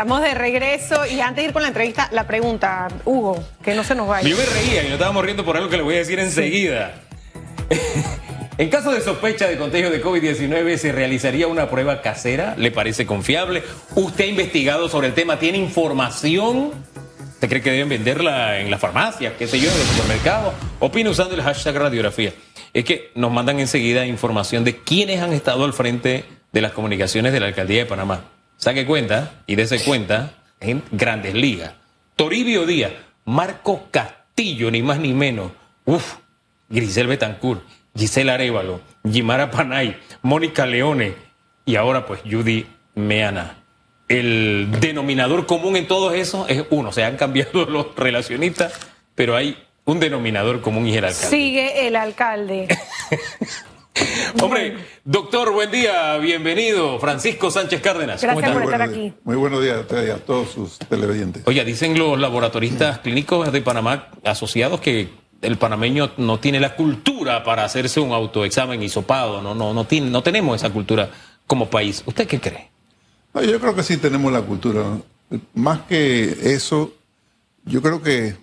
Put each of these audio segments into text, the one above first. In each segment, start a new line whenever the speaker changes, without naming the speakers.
Estamos de regreso y antes de ir con la entrevista, la pregunta, Hugo, que no se nos vaya.
Yo me reía y no estábamos riendo por algo que le voy a decir enseguida. En caso de sospecha de contagio de COVID-19, ¿se realizaría una prueba casera? ¿Le parece confiable? ¿Usted ha investigado sobre el tema? ¿Tiene información? ¿Usted cree que deben venderla en la farmacia, qué sé yo, en el supermercado? Opina usando el hashtag radiografía. Es que nos mandan enseguida información de quiénes han estado al frente de las comunicaciones de la alcaldía de Panamá. Saque cuenta y dése cuenta en grandes ligas. Toribio Díaz, Marco Castillo, ni más ni menos. Uf, Grisel Betancourt, Gisela Arevalo, Jimara Panay, Mónica Leone y ahora pues Judy Meana. El denominador común en todos esos es uno, se han cambiado los relacionistas, pero hay un denominador común y es el alcalde.
Sigue el alcalde.
Hombre, doctor, buen día, bienvenido. Francisco Sánchez Cárdenas.
Gracias
¿Cómo
por
está?
estar aquí.
Muy buenos días a ustedes y a todos sus televidentes.
Oye, dicen los laboratoristas clínicos de Panamá asociados que el panameño no tiene la cultura para hacerse un autoexamen hisopado, no, no, no, tiene, no tenemos esa cultura como país. ¿Usted qué cree?
No, yo creo que sí tenemos la cultura. Más que eso, yo creo que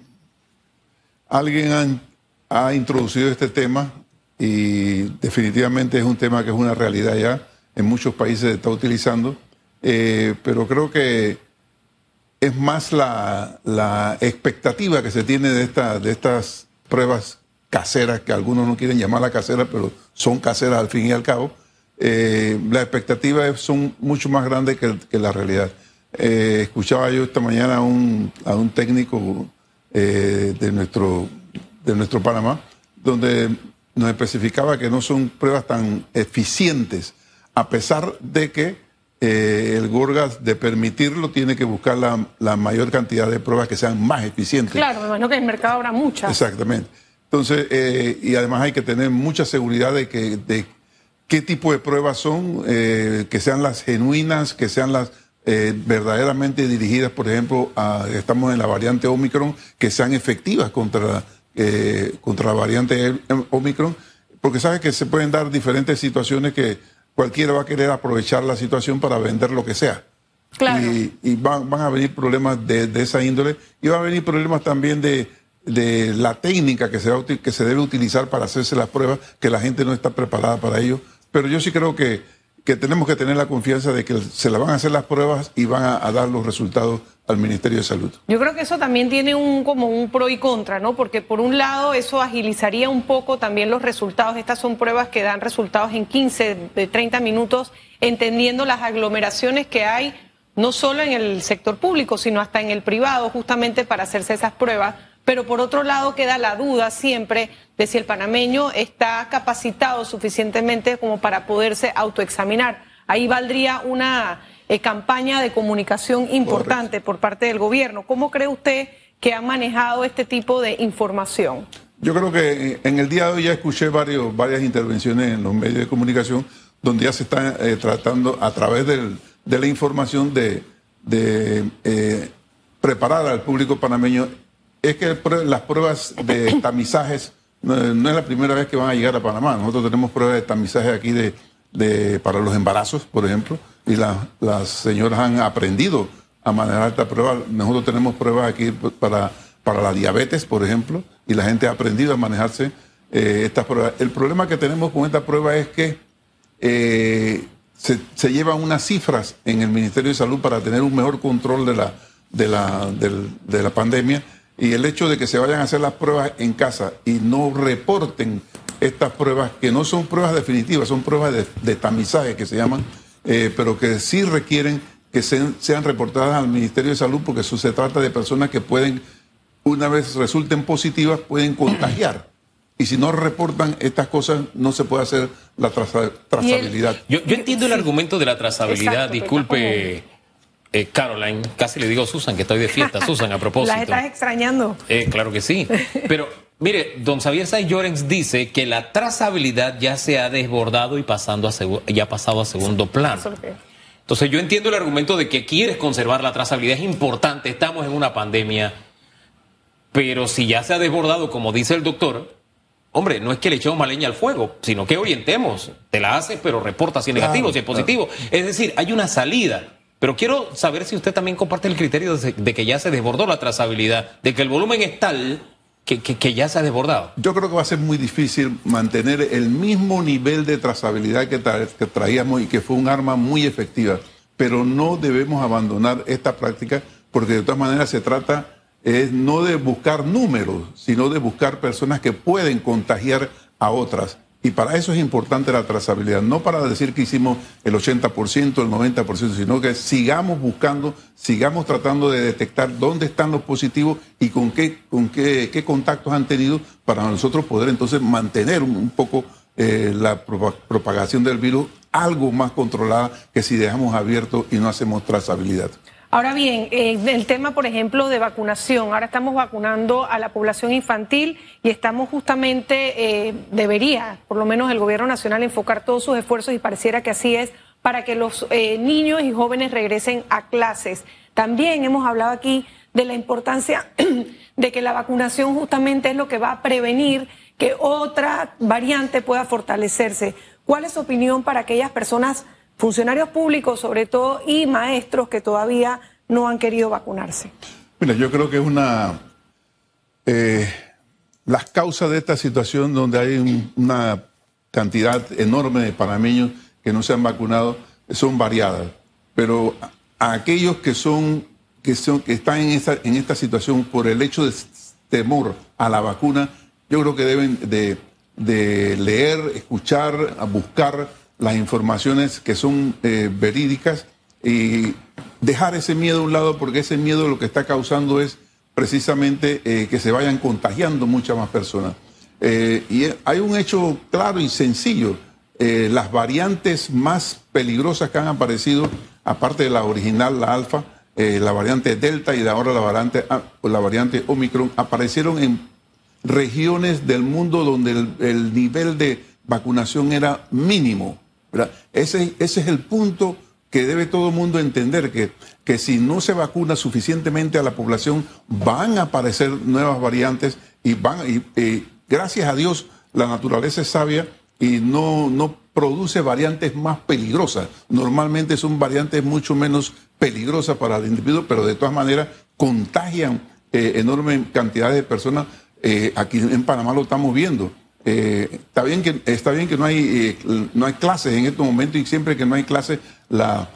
alguien ha introducido este tema y definitivamente es un tema que es una realidad ya. En muchos países se está utilizando, eh, pero creo que es más la, la expectativa que se tiene de, esta, de estas pruebas caseras, que algunos no quieren llamarlas caseras, pero son caseras al fin y al cabo. Eh, las expectativas son mucho más grandes que, que la realidad. Eh, escuchaba yo esta mañana a un, a un técnico eh, de, nuestro, de nuestro Panamá, donde nos especificaba que no son pruebas tan eficientes, a pesar de que eh, el Gorgas, de permitirlo, tiene que buscar la, la mayor cantidad de pruebas que sean más eficientes.
Claro, me imagino que en el mercado habrá muchas.
Exactamente. Entonces, eh, y además hay que tener mucha seguridad de que de qué tipo de pruebas son, eh, que sean las genuinas, que sean las eh, verdaderamente dirigidas, por ejemplo, a, estamos en la variante Omicron, que sean efectivas contra, eh, contra la variante Omicron, porque sabes que se pueden dar diferentes situaciones que cualquiera va a querer aprovechar la situación para vender lo que sea.
Claro.
Y, y van, van a venir problemas de, de esa índole y van a venir problemas también de, de la técnica que se, va a uti- que se debe utilizar para hacerse las pruebas, que la gente no está preparada para ello. Pero yo sí creo que, que tenemos que tener la confianza de que se le van a hacer las pruebas y van a, a dar los resultados al Ministerio de Salud.
Yo creo que eso también tiene un como un pro y contra, ¿no? Porque por un lado eso agilizaría un poco también los resultados. Estas son pruebas que dan resultados en 15, de 30 minutos, entendiendo las aglomeraciones que hay no solo en el sector público, sino hasta en el privado, justamente para hacerse esas pruebas. Pero por otro lado queda la duda siempre de si el panameño está capacitado suficientemente como para poderse autoexaminar. Ahí valdría una eh, campaña de comunicación importante por parte del gobierno. ¿Cómo cree usted que han manejado este tipo de información?
Yo creo que en el día de hoy ya escuché varios, varias intervenciones en los medios de comunicación donde ya se está eh, tratando a través del- de la información de, de, eh, preparar al público panameño. Es que el las pruebas de tamizajes no, no es la primera vez que van a llegar a Panamá. Nosotros tenemos pruebas de tamizaje aquí de, de- para los embarazos, por ejemplo, y la- las señoras han aprendido a manejar esta prueba. Nosotros tenemos pruebas aquí para, para la diabetes, por ejemplo, y la gente ha aprendido a manejarse eh, estas pruebas. El problema que tenemos con esta prueba es que eh, se, llevan unas cifras en el Ministerio de Salud para tener un mejor control de la, de la, de la pandemia y el hecho de que se vayan a hacer las pruebas en casa y no reporten estas pruebas, que no son pruebas definitivas, son pruebas de, de tamizaje que se llaman, eh, pero que sí requieren que sean, sean reportadas al Ministerio de Salud porque eso se trata de personas que pueden, una vez resulten positivas, pueden contagiar. Y si no reportan estas cosas, no se puede hacer la traza- trazabilidad.
Yo, yo entiendo el argumento de la trazabilidad.
Exacto, pero
Disculpe, eh, Caroline, casi le digo Susan, que estoy de fiesta. Susan, a propósito.
¿Las estás extrañando?
Eh, claro que sí. Pero mire, don Xavier Sáenz Llorens dice que la trazabilidad ya se ha desbordado y pasando a ya ha pasado a segundo plano. Entonces yo entiendo el argumento de que quieres conservar la trazabilidad, es importante, estamos en una pandemia, pero si ya se ha desbordado, como dice el doctor, hombre, no es que le echemos más leña al fuego, sino que orientemos, te la haces, pero reporta si es negativo,
Claro,
si es
claro.
positivo. Es decir, hay una salida. Pero quiero saber si usted también comparte el criterio de, que ya se desbordó la trazabilidad, de que el volumen es tal que, ya se ha desbordado.
Yo creo que va a ser muy difícil mantener el mismo nivel de trazabilidad que, que traíamos y que fue un arma muy efectiva. Pero no debemos abandonar esta práctica porque de todas maneras se trata es no de buscar números, sino de buscar personas que pueden contagiar a otras. Y para eso es importante la trazabilidad, no para decir que hicimos el 80%, el 90%, sino que sigamos buscando, sigamos tratando de detectar dónde están los positivos y con qué, con qué, qué contactos han tenido para nosotros poder entonces mantener un, poco eh, la propagación del virus algo más controlada que si dejamos abierto y no hacemos trazabilidad.
Ahora bien, eh, el tema, por ejemplo, de vacunación. Ahora estamos vacunando a la población infantil y estamos justamente, eh, debería, por lo menos el gobierno nacional, enfocar todos sus esfuerzos y pareciera que así es para que los eh, niños y jóvenes regresen a clases. También hemos hablado aquí de la importancia de que la vacunación justamente es lo que va a prevenir que otra variante pueda fortalecerse. ¿Cuál es su opinión para aquellas personas funcionarios públicos sobre todo y maestros que todavía no han querido vacunarse?
Mira, yo creo que es una... Eh, las causas de esta situación donde hay una cantidad enorme de panameños que no se han vacunado son variadas, pero a aquellos que son que, son, que están en esta, en esta situación por el hecho de temor a la vacuna, yo creo que deben de, de leer, escuchar, buscar las informaciones que son eh, verídicas y dejar ese miedo a un lado porque ese miedo lo que está causando es precisamente eh, que se vayan contagiando muchas más personas. Eh, y hay un hecho claro y sencillo. las variantes más peligrosas que han aparecido, aparte de la original, la alfa, la variante delta y ahora la variante, la variante omicron, aparecieron en regiones del mundo donde el nivel de vacunación era mínimo. Ese, ese es el punto que debe todo el mundo entender, que, que si no se vacuna suficientemente a la población, van a aparecer nuevas variantes y van, y, gracias a Dios, la naturaleza es sabia y no, no produce variantes más peligrosas. Normalmente son variantes mucho menos peligrosas para el individuo, pero de todas maneras contagian eh, enormes cantidades de personas. Eh, aquí en Panamá lo estamos viendo. Eh, está bien que está bien que no hay eh, no hay clases en este momento y siempre que no hay clases la,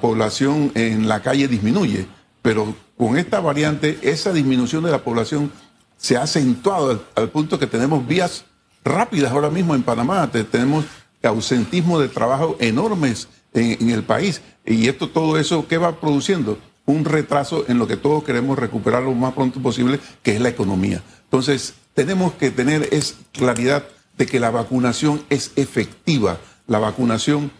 población en la calle disminuye, pero con esta variante esa disminución de la población se ha acentuado al, punto que tenemos vías rápidas ahora mismo en Panamá, tenemos ausentismo de trabajo enormes en, en el país. Y esto todo eso qué va produciendo un retraso en lo que todos queremos recuperar lo más pronto posible, que es la economía. Entonces, tenemos que tener es claridad de que la vacunación es efectiva. La vacunación,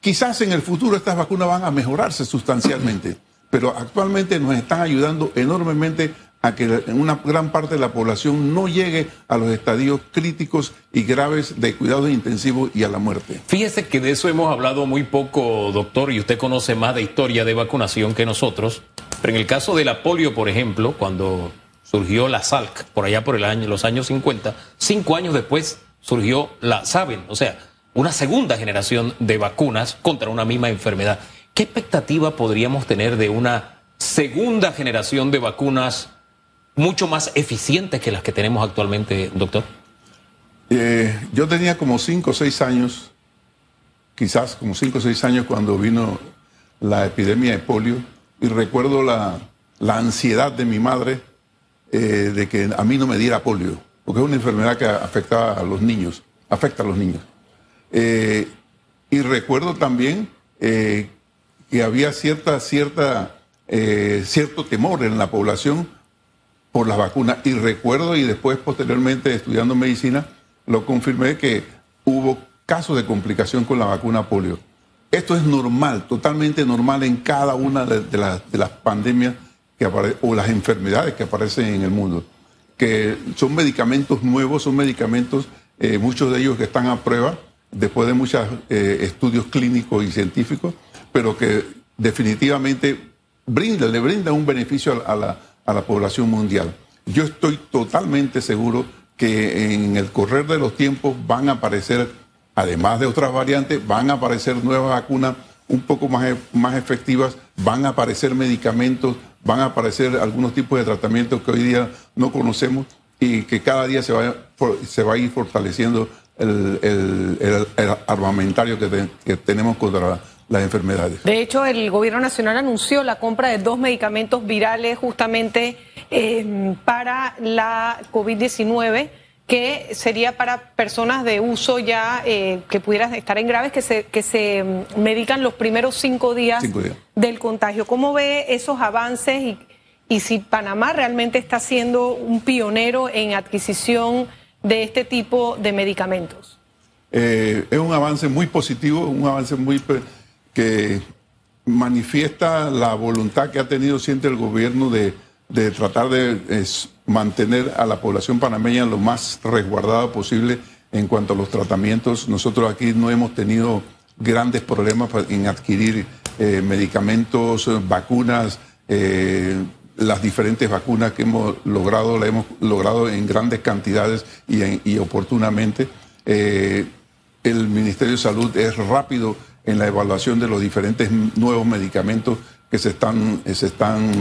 quizás en el futuro estas vacunas van a mejorarse sustancialmente, pero actualmente nos están ayudando enormemente a que una gran parte de la población no llegue a los estadios críticos y graves de cuidados intensivos y a la muerte.
Fíjese que de eso hemos hablado muy poco, doctor, y usted conoce más de historia de vacunación que nosotros, pero en el caso de la polio, por ejemplo, cuando surgió la SALC por allá por el año, los años 50. Cinco años después surgió la SABEN, o sea, una segunda generación de vacunas contra una misma enfermedad. ¿Qué expectativa podríamos tener de una segunda generación de vacunas mucho más eficientes que las que tenemos actualmente, doctor?
Eh, yo tenía como cinco o seis años, quizás como cinco o seis años cuando vino la epidemia de polio y recuerdo la, la ansiedad de mi madre eh, de que a mí no me diera polio, porque es una enfermedad que afecta a los niños, afecta a los niños. Eh, y recuerdo también eh, que había cierta, cierta, cierto temor en la población por las vacunas. Y recuerdo, y después posteriormente estudiando medicina, lo confirmé que hubo casos de complicación con la vacuna polio. Esto es normal, totalmente normal en cada una de, de las pandemias o las enfermedades que aparecen en el mundo, que son medicamentos nuevos, son medicamentos, eh, muchos de ellos que están a prueba después de muchos eh, estudios clínicos y científicos, pero que definitivamente brinda, le brinda un beneficio a, la, a la población mundial. Yo estoy totalmente seguro que en el correr de los tiempos van a aparecer, además de otras variantes, van a aparecer nuevas vacunas un poco más, e, más efectivas, van a aparecer medicamentos, van a aparecer algunos tipos de tratamientos que hoy día no conocemos y que cada día se va, se va a ir fortaleciendo el, armamentario que, tenemos contra las enfermedades.
De hecho, el gobierno nacional anunció la compra de dos medicamentos virales justamente eh, para la COVID-19 que sería para personas de uso ya eh, que pudieran estar en graves, que se, que se mm, medican los primeros cinco días, del contagio. ¿Cómo ve esos avances y, y si Panamá realmente está siendo un pionero en adquisición de este tipo de medicamentos?
Eh, es un avance muy positivo, un avance muy que manifiesta la voluntad que ha tenido siempre el gobierno de, de tratar de mantener a la población panameña lo más resguardada posible en cuanto a los tratamientos. Nosotros aquí no hemos tenido grandes problemas en adquirir eh, medicamentos, vacunas, eh, las diferentes vacunas que hemos logrado, las hemos logrado en grandes cantidades y, oportunamente. Eh, el Ministerio de Salud es rápido en la evaluación de los diferentes nuevos medicamentos que se están, se están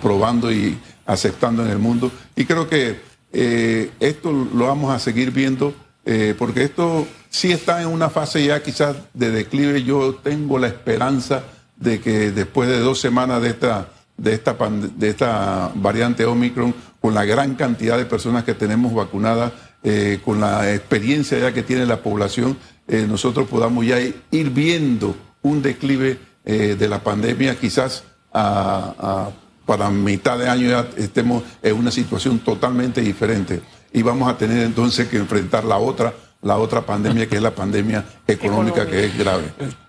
probando y aceptando en el mundo. Y creo que eh, esto lo vamos a seguir viendo eh, porque esto sí está en una fase ya quizás de declive. Yo tengo la esperanza de que después de dos semanas de esta, de esta, de esta variante Omicron, con la gran cantidad de personas que tenemos vacunadas, eh, con la experiencia ya que tiene la población, nosotros podamos ya ir viendo un declive de la pandemia quizás a para mitad de año ya estemos en una situación totalmente diferente y vamos a tener entonces que enfrentar la otra la otra pandemia que es la pandemia económica que es grave.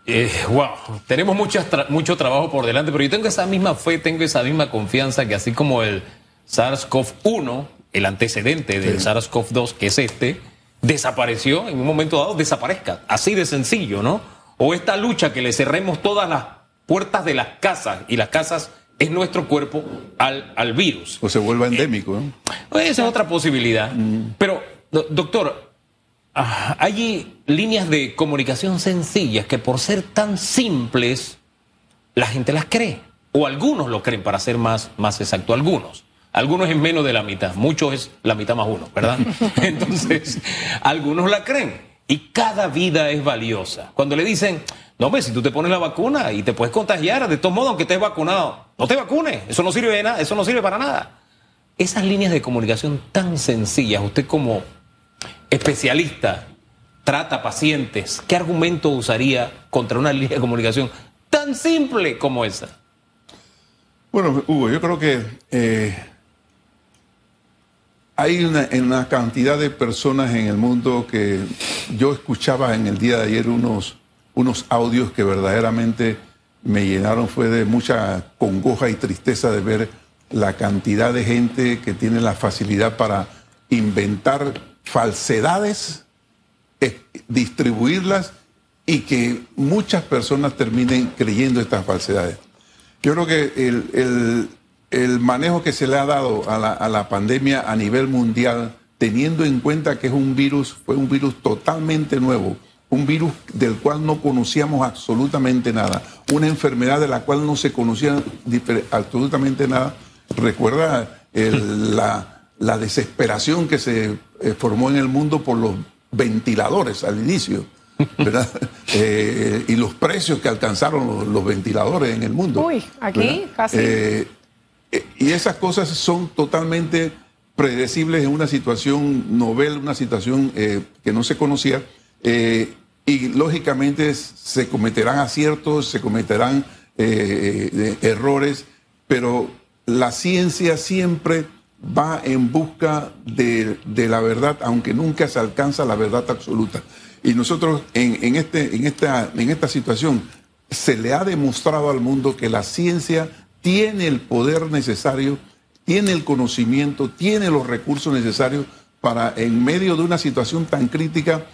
Eh, wow, tenemos mucho trabajo por delante, pero yo tengo esa misma fe, tengo esa misma confianza que así como el SARS-CoV-1, el antecedente del SARS-CoV-2, que es este, desapareció, en un momento dado desaparezca, así de sencillo, ¿no? O esta lucha que le cerremos todas las puertas de las casas y las casas es nuestro cuerpo al, al virus.
O se vuelva endémico.
Esa es otra posibilidad. Mm. Pero, doctor, ah, hay líneas de comunicación sencillas que por ser tan simples, la gente las cree. O algunos lo creen, para ser más, más exacto, algunos. Algunos es menos de la mitad, muchos es la mitad más uno, ¿verdad? Entonces, algunos la creen. Y cada vida es valiosa. Cuando le dicen, no, hombre, si tú te pones la vacuna y te puedes contagiar, de todos modos, aunque estés vacunado, no te vacunes, eso no sirve de nada, eso no sirve para nada. Esas líneas de comunicación tan sencillas, usted como especialista trata pacientes, ¿qué argumento usaría contra una línea de comunicación tan simple como esa?
Bueno, Hugo, yo creo que eh, hay una, una cantidad de personas en el mundo que yo escuchaba en el día de ayer unos unos audios que verdaderamente me llenaron, fue de mucha congoja y tristeza de ver la cantidad de gente que tiene la facilidad para inventar falsedades, eh, distribuirlas y que muchas personas terminen creyendo estas falsedades. Yo creo que el, manejo que se le ha dado a la, a la pandemia a nivel mundial, teniendo en cuenta que es un virus, fue un virus totalmente nuevo, un virus del cual no conocíamos absolutamente nada, una enfermedad de la cual no se conocía absolutamente nada. Recuerda la, desesperación que se eh, formó en el mundo por los ventiladores al inicio. ¿verdad? Eh, y los precios que alcanzaron los, ventiladores en el mundo.
Uy, aquí casi.
Eh, y esas cosas son totalmente predecibles en una situación novel, una situación que no se conocía y lógicamente se cometerán aciertos, se cometerán eh, errores, pero la ciencia siempre va en busca de, la verdad, aunque nunca se alcanza la verdad absoluta. Y nosotros en, este, en, esta, en esta situación se le ha demostrado al mundo que la ciencia tiene el poder necesario, tiene el conocimiento, tiene los recursos necesarios para en medio de una situación tan crítica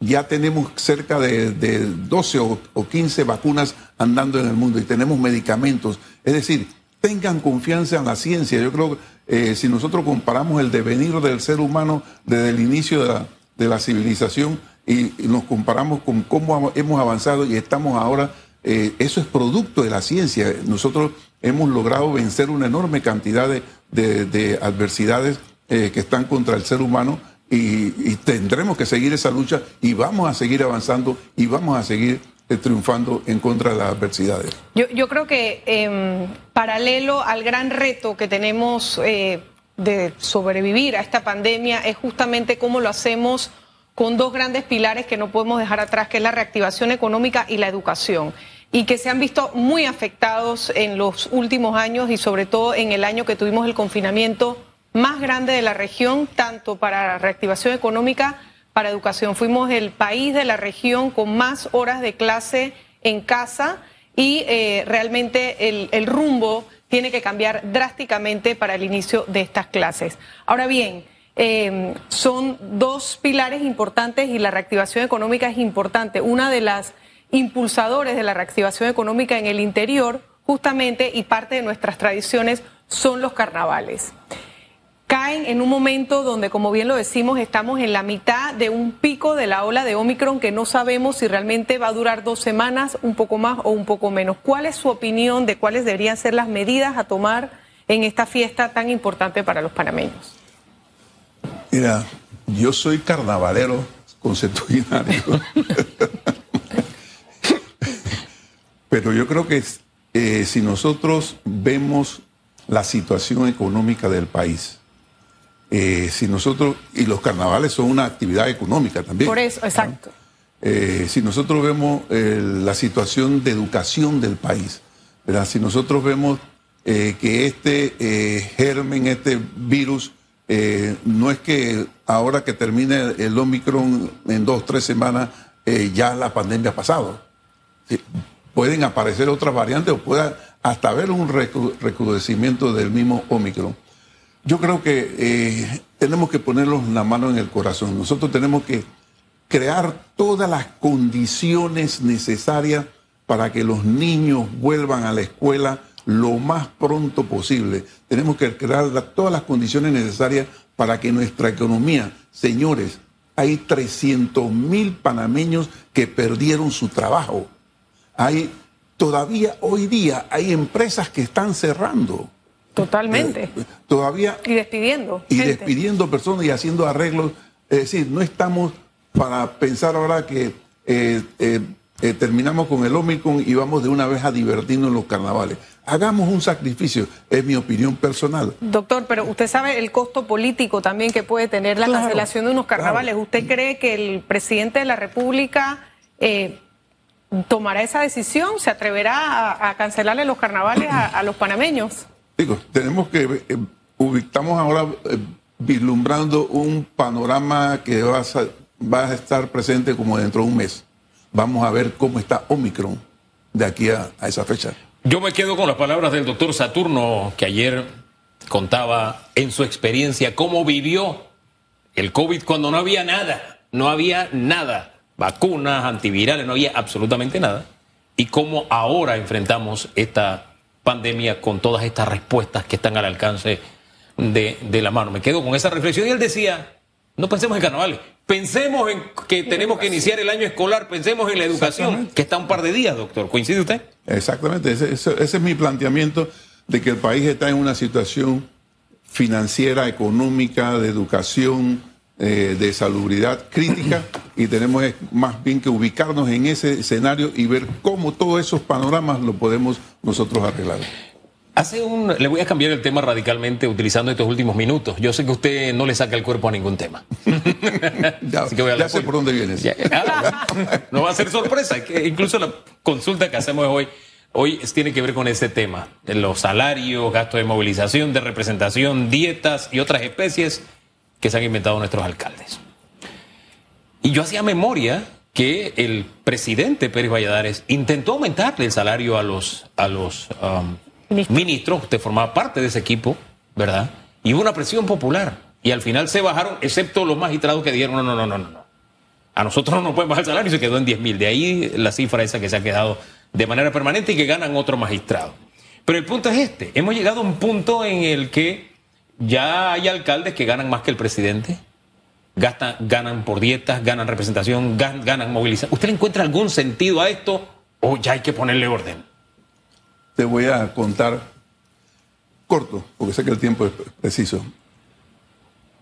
ya tenemos cerca de, 12 o, 15 vacunas andando en el mundo y tenemos medicamentos. Es decir, tengan confianza en la ciencia. Yo creo que eh, si nosotros comparamos el devenir del ser humano desde el inicio de la, civilización y, nos comparamos con cómo hemos avanzado y estamos ahora, eh, eso es producto de la ciencia. Nosotros hemos logrado vencer una enorme cantidad de, adversidades eh, que están contra el ser humano y, tendremos que seguir esa lucha y vamos a seguir avanzando y vamos a seguir eh, triunfando en contra de las adversidades.
Yo, creo que em, paralelo al gran reto que tenemos de sobrevivir a esta pandemia es justamente cómo lo hacemos con dos grandes pilares que no podemos dejar atrás, que es la reactivación económica y la educación y que se han visto muy afectados en los últimos años y sobre todo en el año que tuvimos el confinamiento más grande de la región, tanto para reactivación económica, para educación. Fuimos el país de la región con más horas de clase en casa y eh, realmente el, rumbo tiene que cambiar drásticamente para el inicio de estas clases. Ahora bien, eh, son dos pilares importantes y la reactivación económica es importante. Una de las impulsadores de la reactivación económica en el interior, justamente, y parte de nuestras tradiciones son los carnavales. Caen en un momento donde, como bien lo decimos, estamos en la mitad de un pico de la ola de Omicron que no sabemos si realmente va a durar dos semanas, un poco más o un poco menos. ¿Cuál es su opinión de cuáles deberían ser las medidas a tomar en esta fiesta tan importante para los panameños?
Mira, yo soy carnavalero conceptuinario. Pero yo creo que eh, si nosotros vemos la situación económica del país, eh, si nosotros, y los carnavales son una actividad económica también.
Por eso, exacto.
Eh, si nosotros vemos la situación de educación del país, ¿verdad? si nosotros vemos que este germen, este virus, no es que ahora que termine el Omicron en dos, tres semanas, ya la pandemia ha pasado pueden aparecer otras variantes o pueda hasta haber un recrudecimiento del mismo Omicron. Yo creo que eh, tenemos que ponernos la mano en el corazón. Nosotros tenemos que crear todas las condiciones necesarias para que los niños vuelvan a la escuela lo más pronto posible. Tenemos que crear todas las condiciones necesarias para que nuestra economía, señores, hay 300 mil panameños que perdieron su trabajo. Hay todavía hoy día hay empresas que están cerrando.
Totalmente.
Eh, todavía.
Y despidiendo.
Y despidiendo personas y haciendo arreglos. Es decir, no estamos para pensar ahora que eh, eh, terminamos con el Omicron y vamos de una vez a divertirnos en los carnavales. Hagamos un sacrificio, es mi opinión personal.
Doctor, pero usted sabe el costo político también que puede tener la cancelación de unos carnavales. ¿Usted cree que el presidente de la República tomará esa decisión? ¿Se atreverá a, cancelarle los carnavales a, los panameños?
Digo, tenemos que, eh, estamos ahora eh, vislumbrando un panorama que va a, va a, estar presente como dentro de un mes. Vamos a ver cómo está Omicron de aquí a, a esa fecha.
Yo me quedo con las palabras del doctor Saturno, que ayer contaba en su experiencia cómo vivió el COVID cuando no había nada, no había nada vacunas, antivirales, no había absolutamente nada. Y cómo ahora enfrentamos esta pandemia con todas estas respuestas que están al alcance de, la mano. Me quedo con esa reflexión y él decía, no pensemos en carnavales, pensemos en que tenemos que iniciar el año escolar, pensemos en la educación, que está un par de días, doctor. ¿Coincide usted?
Exactamente, ese, es mi planteamiento de que el país está en una situación financiera, económica, de educación, eh, de salubridad crítica y tenemos más bien que ubicarnos en ese escenario y ver cómo todos esos panoramas lo podemos nosotros arreglar.
Hace un, le voy a cambiar el tema radicalmente utilizando estos últimos minutos. Yo sé que usted no le saca el cuerpo a ningún tema.
ya, sé por dónde vienes.
Ah, no va a ser sorpresa. Que incluso la consulta que hacemos hoy, hoy tiene que ver con ese tema. Los salarios, gastos de movilización, de representación, dietas y otras especies que se han inventado nuestros alcaldes. Y yo hacía memoria que el presidente Pérez Valladares intentó aumentarle el salario a los, a los um, ministros, usted formaba parte de ese equipo, ¿verdad? Y hubo una presión popular. Y al final se bajaron, excepto los magistrados que dijeron, no, no, no, no, no. A nosotros no nos pueden bajar el salario y se quedó en 10 mil. De ahí la cifra esa que se ha quedado de manera permanente y que ganan otro magistrado. Pero el punto es este, hemos llegado a un punto en el que ya hay alcaldes que ganan más que el presidente, gastan, ganan por dietas, ganan representación, ganan movilización. ¿Usted le encuentra algún sentido a esto o ya hay que ponerle orden?
Te voy a contar corto, porque sé que el tiempo es preciso.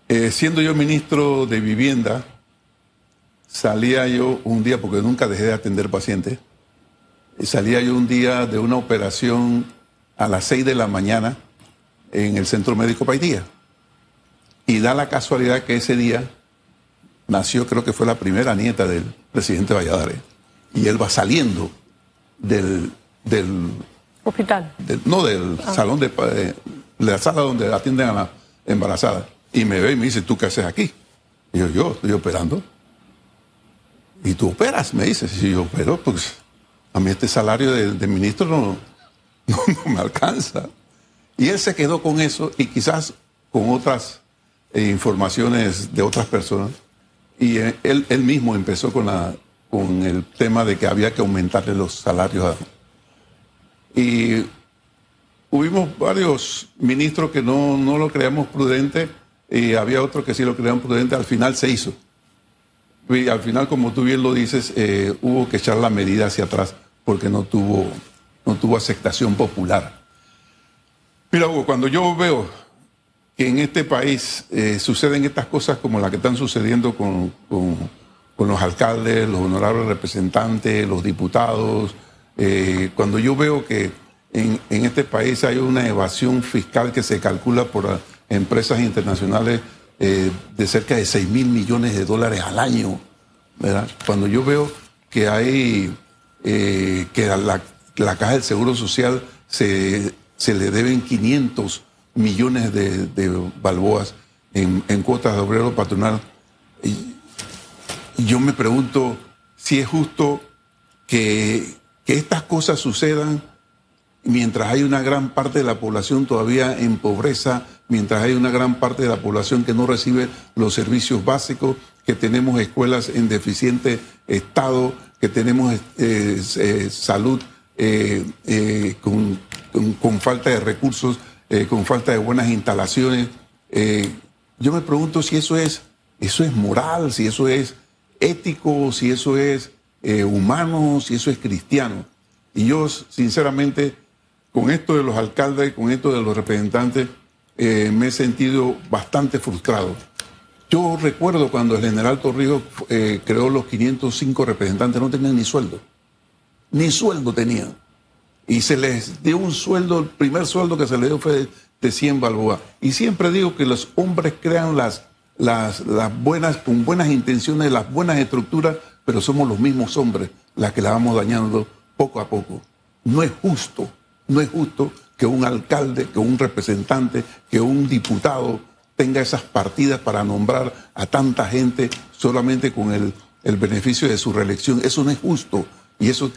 Eh, siendo yo ministro de Vivienda, salía yo un día, porque nunca dejé de atender pacientes, salía yo un día de una operación a las 6 de la mañana en el Centro Médico Paitía. Y da la casualidad que ese día nació, creo que fue la primera nieta del presidente Valladares. Y él va saliendo del... del
Hospital.
no, del ah. salón de, de, la sala donde atienden a la embarazada. Y me ve y me dice, ¿tú qué haces aquí? Y yo, yo estoy operando. Y tú operas, me dices. Y yo opero, pues a mí este salario de, ministro no, no, me alcanza. Y él se quedó con eso y quizás con otras eh, informaciones de otras personas. Y eh, él, él mismo empezó con, la, con el tema de que había que aumentarle los salarios. Y hubimos varios ministros que no, no lo creíamos prudente y había otros que sí lo creían prudente. Al final se hizo. Y al final, como tú bien lo dices, eh, hubo que echar la medida hacia atrás porque no tuvo, no tuvo aceptación popular. Mira, Hugo, cuando yo veo que en este país eh, suceden estas cosas como las que están sucediendo con, los alcaldes, los honorables representantes, los diputados, eh, cuando yo veo que en, este país hay una evasión fiscal que se calcula por empresas internacionales eh, de cerca de 6 mil millones de dólares al año. ¿verdad? Cuando yo veo que hay que a la, Caja del Seguro Social se, se le deben 500 millones de, balboas en, cuotas de obrero patronal. Y, yo me pregunto si es justo que, que estas cosas sucedan mientras hay una gran parte de la población todavía en pobreza, mientras hay una gran parte de la población que no recibe los servicios básicos, que tenemos escuelas en deficiente estado, que tenemos eh, eh, salud eh, con, con, falta de recursos, con falta de buenas instalaciones. yo me pregunto si eso es, eso es moral, si eso es ético, si eso es humano, si eso es cristiano. Y yo, sinceramente, con esto de los alcaldes, con esto de los representantes, eh, me he sentido bastante frustrado. Yo recuerdo cuando el general Torrijos eh, creó los 505 representantes, no tenían ni sueldo. Ni sueldo tenían. Y se les dio un sueldo, el primer sueldo que se les dio fue de, 100 balboas. Y siempre digo que los hombres crean las, las, las buenas, con buenas intenciones, las buenas estructuras, pero somos los mismos hombres las que la vamos dañando poco a poco. No es justo no es justo que un alcalde, que un representante, que un diputado tenga esas partidas para nombrar a tanta gente solamente con el, beneficio de su reelección. Eso no es justo y eso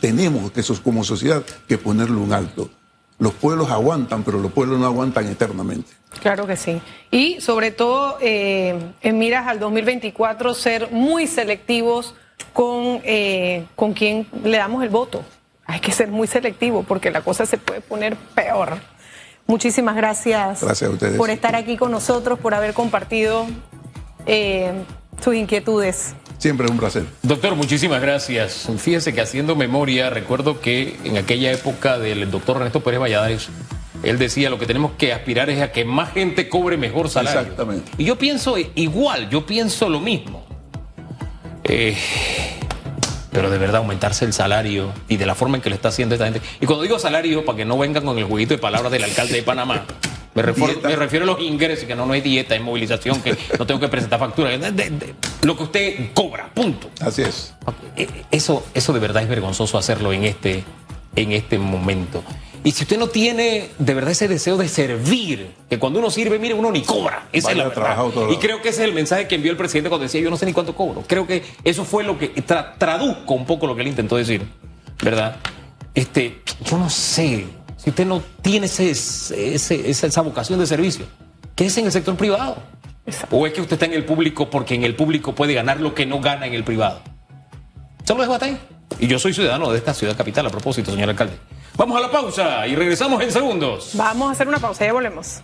tenemos que eso, como sociedad que ponerle un alto. Los pueblos aguantan, pero los pueblos no aguantan eternamente.
Claro que sí. Y sobre todo, eh, en miras al 2024, ser muy selectivos con, eh, con quién le damos el voto hay que ser muy selectivo porque la cosa se puede poner peor. Muchísimas gracias, por estar aquí con nosotros, por haber compartido eh, sus inquietudes.
Siempre es un placer.
Doctor, muchísimas gracias. Fíjese que haciendo memoria, recuerdo que en aquella época del doctor Ernesto Pérez Valladares, él decía lo que tenemos que aspirar es a que más gente cobre mejor salario.
Exactamente.
Y yo pienso igual, yo pienso lo mismo. Eh, pero de verdad aumentarse el salario y de la forma en que lo está haciendo esta gente. Y cuando digo salario, para que no vengan con el jueguito de palabras del alcalde de Panamá, me refiero, me refiero a los ingresos, que no, no hay dieta, hay movilización, que no tengo que presentar factura. lo que usted cobra, punto.
Así es.
Eh, eso, eso de verdad es vergonzoso hacerlo en este, en este momento. Y si usted no tiene de verdad ese deseo de servir, que cuando uno sirve, mire, uno ni cobra. Esa es la verdad. Y creo que ese es el mensaje que envió el presidente cuando decía yo no sé ni cuánto cobro. Creo que eso fue lo que traduzco un poco lo que él intentó decir, ¿verdad? Este, yo no sé si usted no tiene ese, esa vocación de servicio, ¿qué es en el sector privado? ¿O es que usted está en el público porque en el público puede ganar lo que no gana en el privado? Solo dejo hasta ahí. Y yo soy ciudadano de esta ciudad capital, a propósito, señor alcalde. Vamos a la pausa y regresamos en segundos.
Vamos a hacer una pausa, ya volvemos.